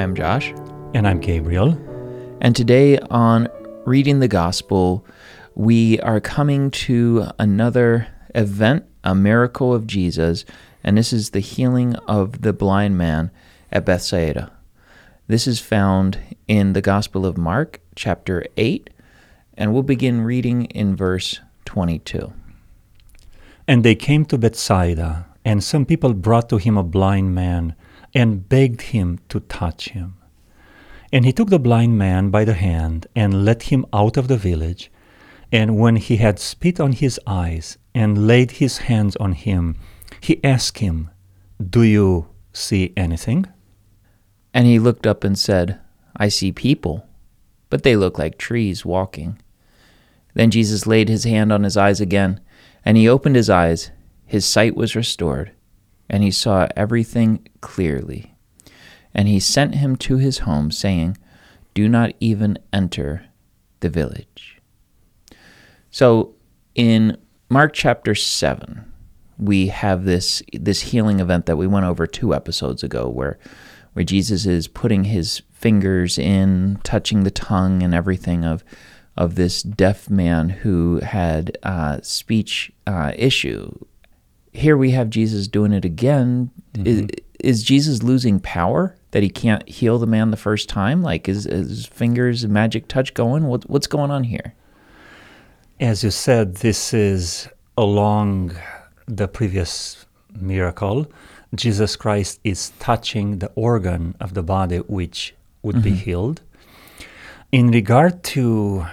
Hi, I'm Josh. And I'm Gabriel. And today on Reading the Gospel, we are coming to another event, a miracle of Jesus, and this is the healing of the blind man at Bethsaida. This is found in the Gospel of Mark, chapter 8, and we'll begin reading in verse 22. And they came to Bethsaida, and some people brought to him a blind man and begged him to touch him. And he took the blind man by the hand and led him out of the village. And when he had spit on his eyes and laid his hands on him, he asked him, Do you see anything? And he looked up and said, I see people, but they look like trees walking. Then Jesus laid his hand on his eyes again, and he opened his eyes. His sight was restored, and he saw everything clearly. And he sent him to his home, saying, Do not even enter the village. So in Mark chapter 7, we have this this healing event that we went over two episodes ago where where Jesus is putting his fingers in, touching the tongue and everything of of this deaf man who had uh, speech uh, issue. Here we have Jesus doing it again. Mm-hmm. Is, is Jesus losing power that he can't heal the man the first time? Like, is, is his fingers magic touch going? What, what's going on here? As you said, this is along the previous miracle. Jesus Christ is touching the organ of the body which would mm-hmm. be healed. In regard to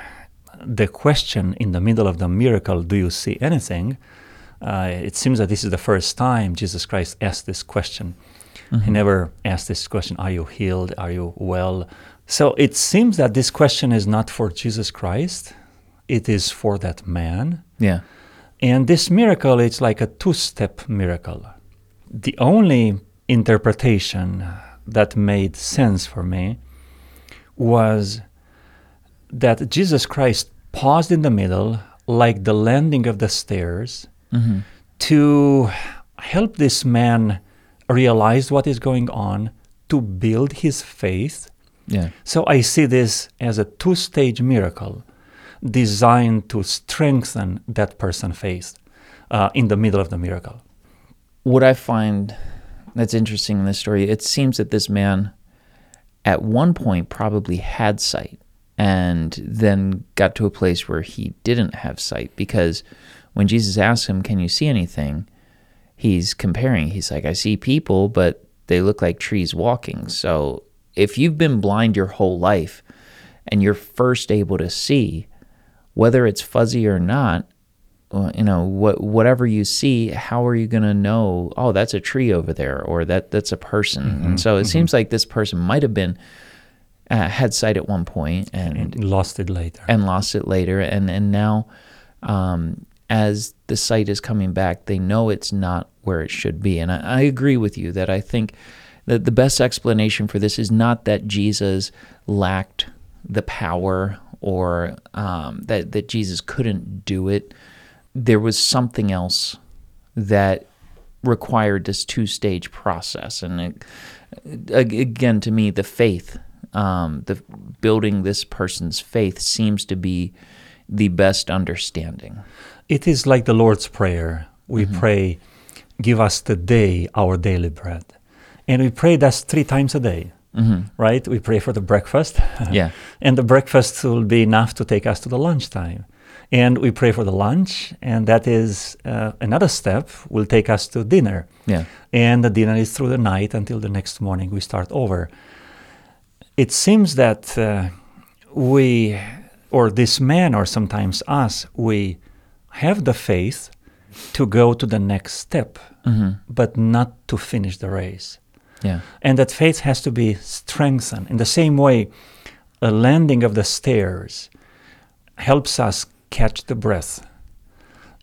the question in the middle of the miracle, do you see anything? Uh, it seems that this is the first time Jesus Christ asked this question. Mm-hmm. He never asked this question, Are you healed? Are you well? So it seems that this question is not for Jesus Christ, it is for that man. Yeah. And this miracle, it's like a two step miracle. The only interpretation that made sense for me was that Jesus Christ paused in the middle, like the landing of the stairs, mm-hmm. to help this man realize what is going on, to build his faith. Yeah. So I see this as a two stage miracle designed to strengthen that person's faith uh, in the middle of the miracle. What I find that's interesting in this story, it seems that this man at one point probably had sight and then got to a place where he didn't have sight because when Jesus asks him, Can you see anything? he's comparing. He's like, I see people, but they look like trees walking. So if you've been blind your whole life and you're first able to see, whether it's fuzzy or not, you know what whatever you see how are you going to know oh that's a tree over there or that that's a person mm-hmm, and so it mm-hmm. seems like this person might have been uh, had sight at one point and, and, lost it later and lost it later and and now um, as the sight is coming back they know it's not where it should be and I, I agree with you that I think that the best explanation for this is not that Jesus lacked the power or um, that that Jesus couldn't do it there was something else that required this two stage process. And it, again, to me, the faith, um, the building this person's faith seems to be the best understanding. It is like the Lord's Prayer. We mm-hmm. pray, Give us today our daily bread. And we pray that three times a day. Mm-hmm. Right? We pray for the breakfast. Yeah. and the breakfast will be enough to take us to the lunchtime and we pray for the lunch and that is uh, another step will take us to dinner yeah and the dinner is through the night until the next morning we start over it seems that uh, we or this man or sometimes us we have the faith to go to the next step mm-hmm. but not to finish the race yeah and that faith has to be strengthened in the same way a landing of the stairs helps us catch the breath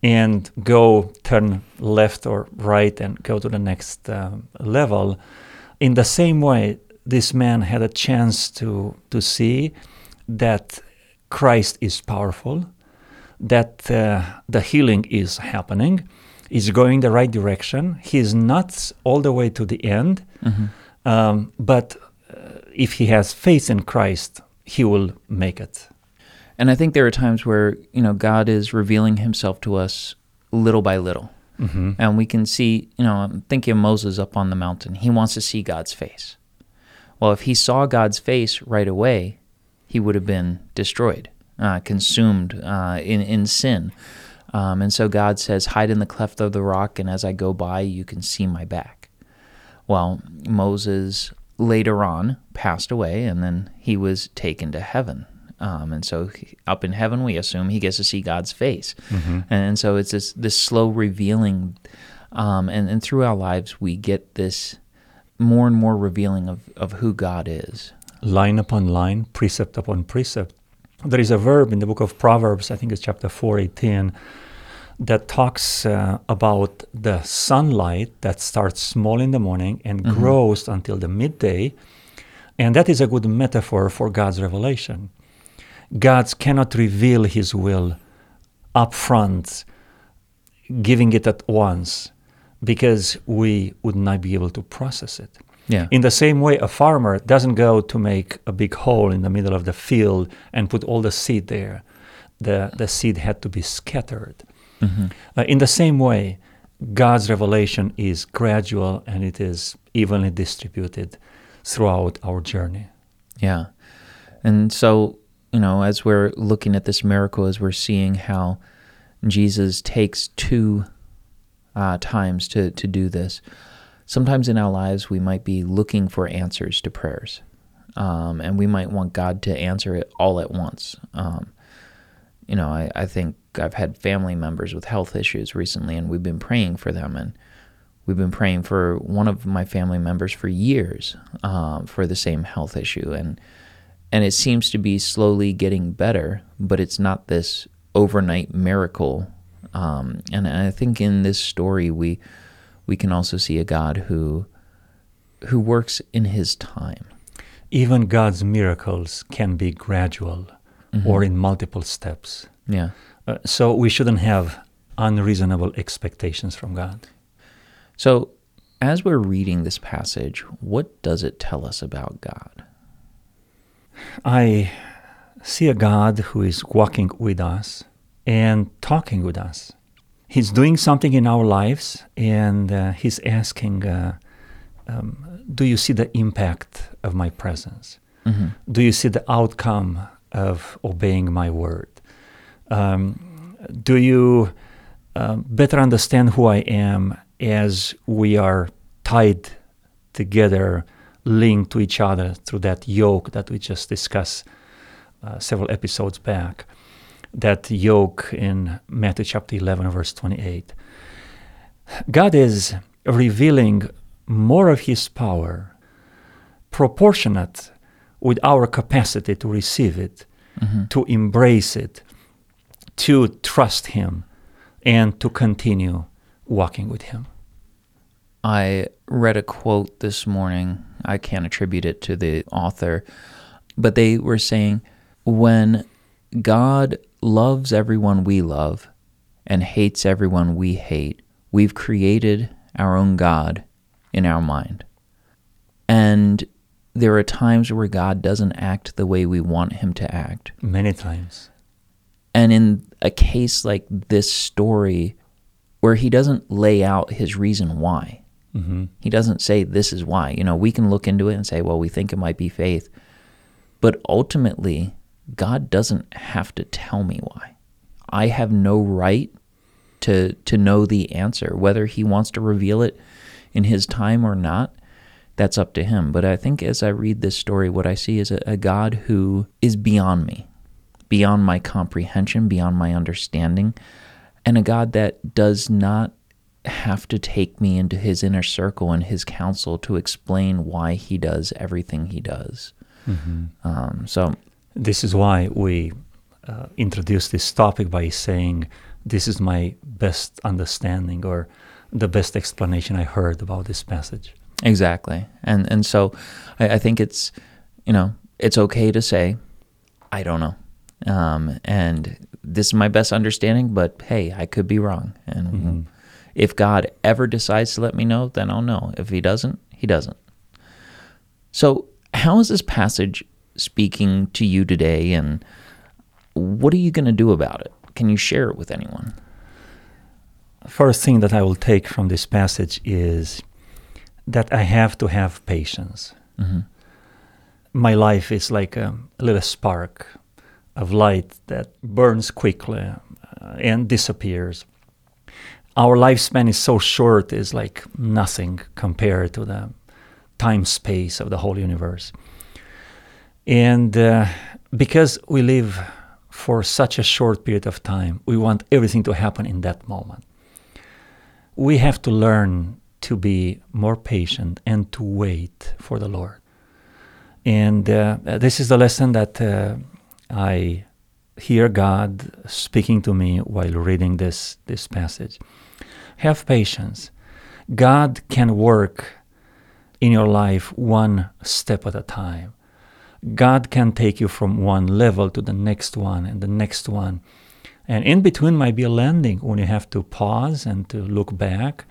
and go turn left or right and go to the next uh, level. In the same way, this man had a chance to, to see that Christ is powerful, that uh, the healing is happening, is going the right direction. He is not all the way to the end, mm-hmm. um, but uh, if he has faith in Christ, he will make it. And I think there are times where, you know, God is revealing himself to us little by little. Mm-hmm. And we can see, you know, I'm thinking of Moses up on the mountain. He wants to see God's face. Well, if he saw God's face right away, he would have been destroyed, uh, consumed uh, in, in sin. Um, and so God says, Hide in the cleft of the rock, and as I go by, you can see my back. Well, Moses later on passed away, and then he was taken to heaven. Um, and so he- up in heaven, we assume he gets to see God's face. And so it's this, this slow revealing. Um, and, and through our lives, we get this more and more revealing of, of who God is. Line upon line, precept upon precept. There is a verb in the book of Proverbs, I think it's chapter 418, that talks uh, about the sunlight that starts small in the morning and grows until the midday. And that is a good metaphor for God's revelation. God cannot reveal his will up front, giving it at once, because we would not be able to process it. Yeah. In the same way, a farmer doesn't go to make a big hole in the middle of the field and put all the seed there. The, the seed had to be scattered. Mhm. Uh, in the same way, God's revelation is gradual and it is evenly distributed throughout our journey. Yeah. And so, you know, as we're looking at this miracle, as we're seeing how Jesus takes two uh, times to, to do this, sometimes in our lives we might be looking for answers to prayers. Um, and we might want God to answer it all at once. Um, you know, I, I think I've had family members with health issues recently, and we've been praying for them. And we've been praying for one of my family members for years um, for the same health issue. And and it seems to be slowly getting better, but it's not this overnight miracle. Um, and I think in this story we we can also see a God who who works in His time. Even God's miracles can be gradual or in multiple steps. Yeah, Uh, so we shouldn't have unreasonable expectations from God. So as we're reading this passage, what does it tell us about God? I see a God who is walking with us and talking with us. He's doing something in our lives and uh, he's asking, uh, um, Do you see the impact of my presence? hmm Do you see the outcome of obeying my word? Um, do you um, better understand who I am as we are tied together, linked to each other through that yoke that we just discussed uh, several episodes back? That yoke in Matthew chapter 11, verse 28. God is revealing more of His power, proportionate with our capacity to receive it, hmm to embrace it, to trust Him, and to continue walking with Him. I read a quote this morning. I can't attribute it to the author, but they were saying when God loves everyone we love and hates everyone we hate, we've created our own God in our mind. And there are times where God doesn't act the way we want him to act. Many times. And in a case like this story, where he doesn't lay out his reason why, hmm he doesn't say this is why. You know, we can look into it and say, well, we think it might be faith. But ultimately, God doesn't have to tell me why. I have no right to to know the answer. Whether he wants to reveal it in his time or not, that's up to him. But I think as I read this story, what I see is a, a God who is beyond me, beyond my comprehension, beyond my understanding, and a God that does not have to take me into his inner circle and his counsel to explain why he does everything he does. hmm Um, so, This is why we uh, introduce this topic by saying, This is my best understanding or the best explanation I heard about this passage. exactly. And, and so I, I think it's, you know, it's okay to say, I don't know. Um, and this is my best understanding, but hey, I could be wrong. And Mhm. if God ever decides to let me know, then I'll know. If he doesn't, he doesn't. So, How is this passage speaking to you today, and what are you going to do about it? Can you share it with anyone? First thing that I will take from this passage is that I have to have patience. Mm-hmm. My life is like a, a little spark of light that burns quickly uh, and disappears. Our lifespan is so short, it's like nothing compared to the time space of the whole universe. And uh, because we live for such a short period of time, we want everything to happen in that moment. We have to learn to be more patient and to wait for the Lord. And uh, this is the lesson that uh, I hear God speaking to me while reading this, this passage. Have patience. God can work in your life one step at a time. God can take you from one level to the next one and the next one. And in between might be a landing when you have to pause and to look back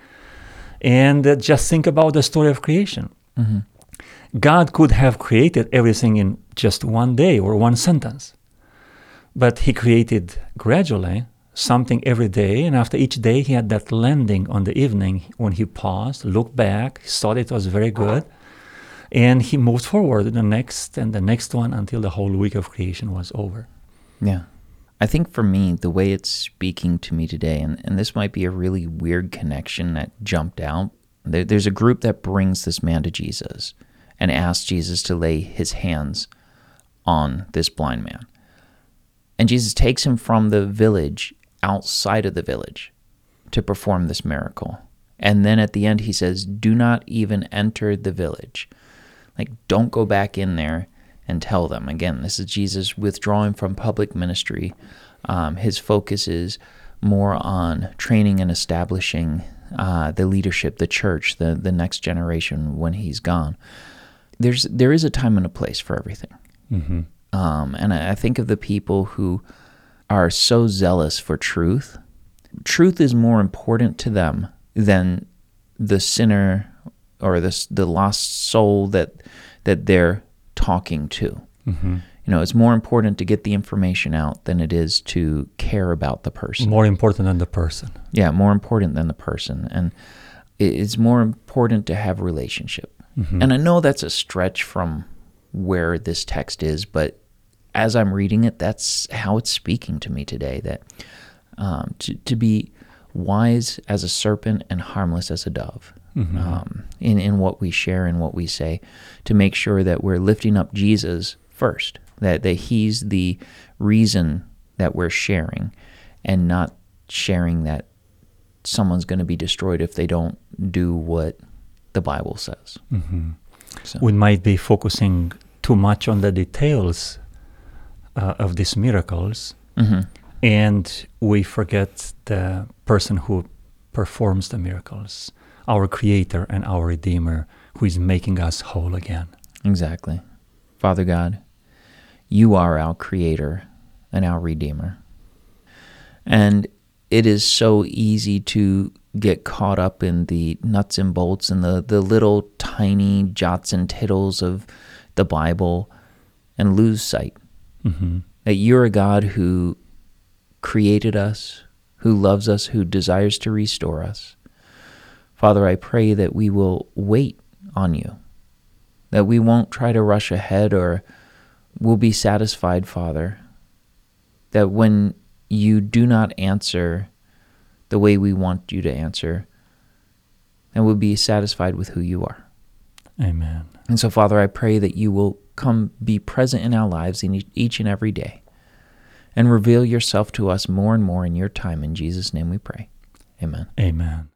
and uh, just think about the story of creation. Mm-hmm. God could have created everything in just one day or one sentence. But He created gradually something every day, and after each day, He had that landing on the evening when He paused, looked back, thought it was very good, and He moved forward the next and the next one until the whole week of creation was over. Yeah. I think for me, the way it's speaking to me today, and, and this might be a really weird connection that jumped out. There, there's a group that brings this man to Jesus and asks Jesus to lay his hands on this blind man. And Jesus takes him from the village outside of the village to perform this miracle. And then at the end, he says, Do not even enter the village. Like, don't go back in there and tell them. Again, this is Jesus withdrawing from public ministry. Um, his focus is more on training and establishing uh, the leadership, the church, the, the next generation when he's gone. There's there is a time and a place for everything. Mm-hmm. Um, and I, I think of the people who are so zealous for truth. Truth is more important to them than the sinner or the the lost soul that that they're talking to. Mm-hmm. You know, it's more important to get the information out than it is to care about the person. More important than the person. Yeah, more important than the person, and it's more important to have a relationship. Mhm. And I know that's a stretch from where this text is, but as I'm reading it, that's how it's speaking to me today. That um, to to be wise as a serpent and harmless as a dove. Mhm. Um, in in what we share and what we say, to make sure that we're lifting up Jesus first, that that He's the reason that we're sharing, and not sharing that someone's going to be destroyed if they don't do what the Bible says. Mhm. So, We might be focusing too much on the details uh, of these miracles, Mhm. and we forget the person who performs the miracles, our Creator and our Redeemer, who is making us whole again. Exactly. Father God, you are our creator and our redeemer. And it is so easy to get caught up in the nuts and bolts and the, the little tiny jots and tittles of the Bible and lose sight hmm that you're a God who created us, who loves us, who desires to restore us. Father, I pray that we will wait on you, that we won't try to rush ahead or will be satisfied, Father, that when you do not answer the way we want you to answer, and we'll be satisfied with who you are. Amen. And so, Father, I pray that you will come be present in our lives in each- each and every day and reveal yourself to us more and more in your time. In Jesus' name we pray. Amen. Amen.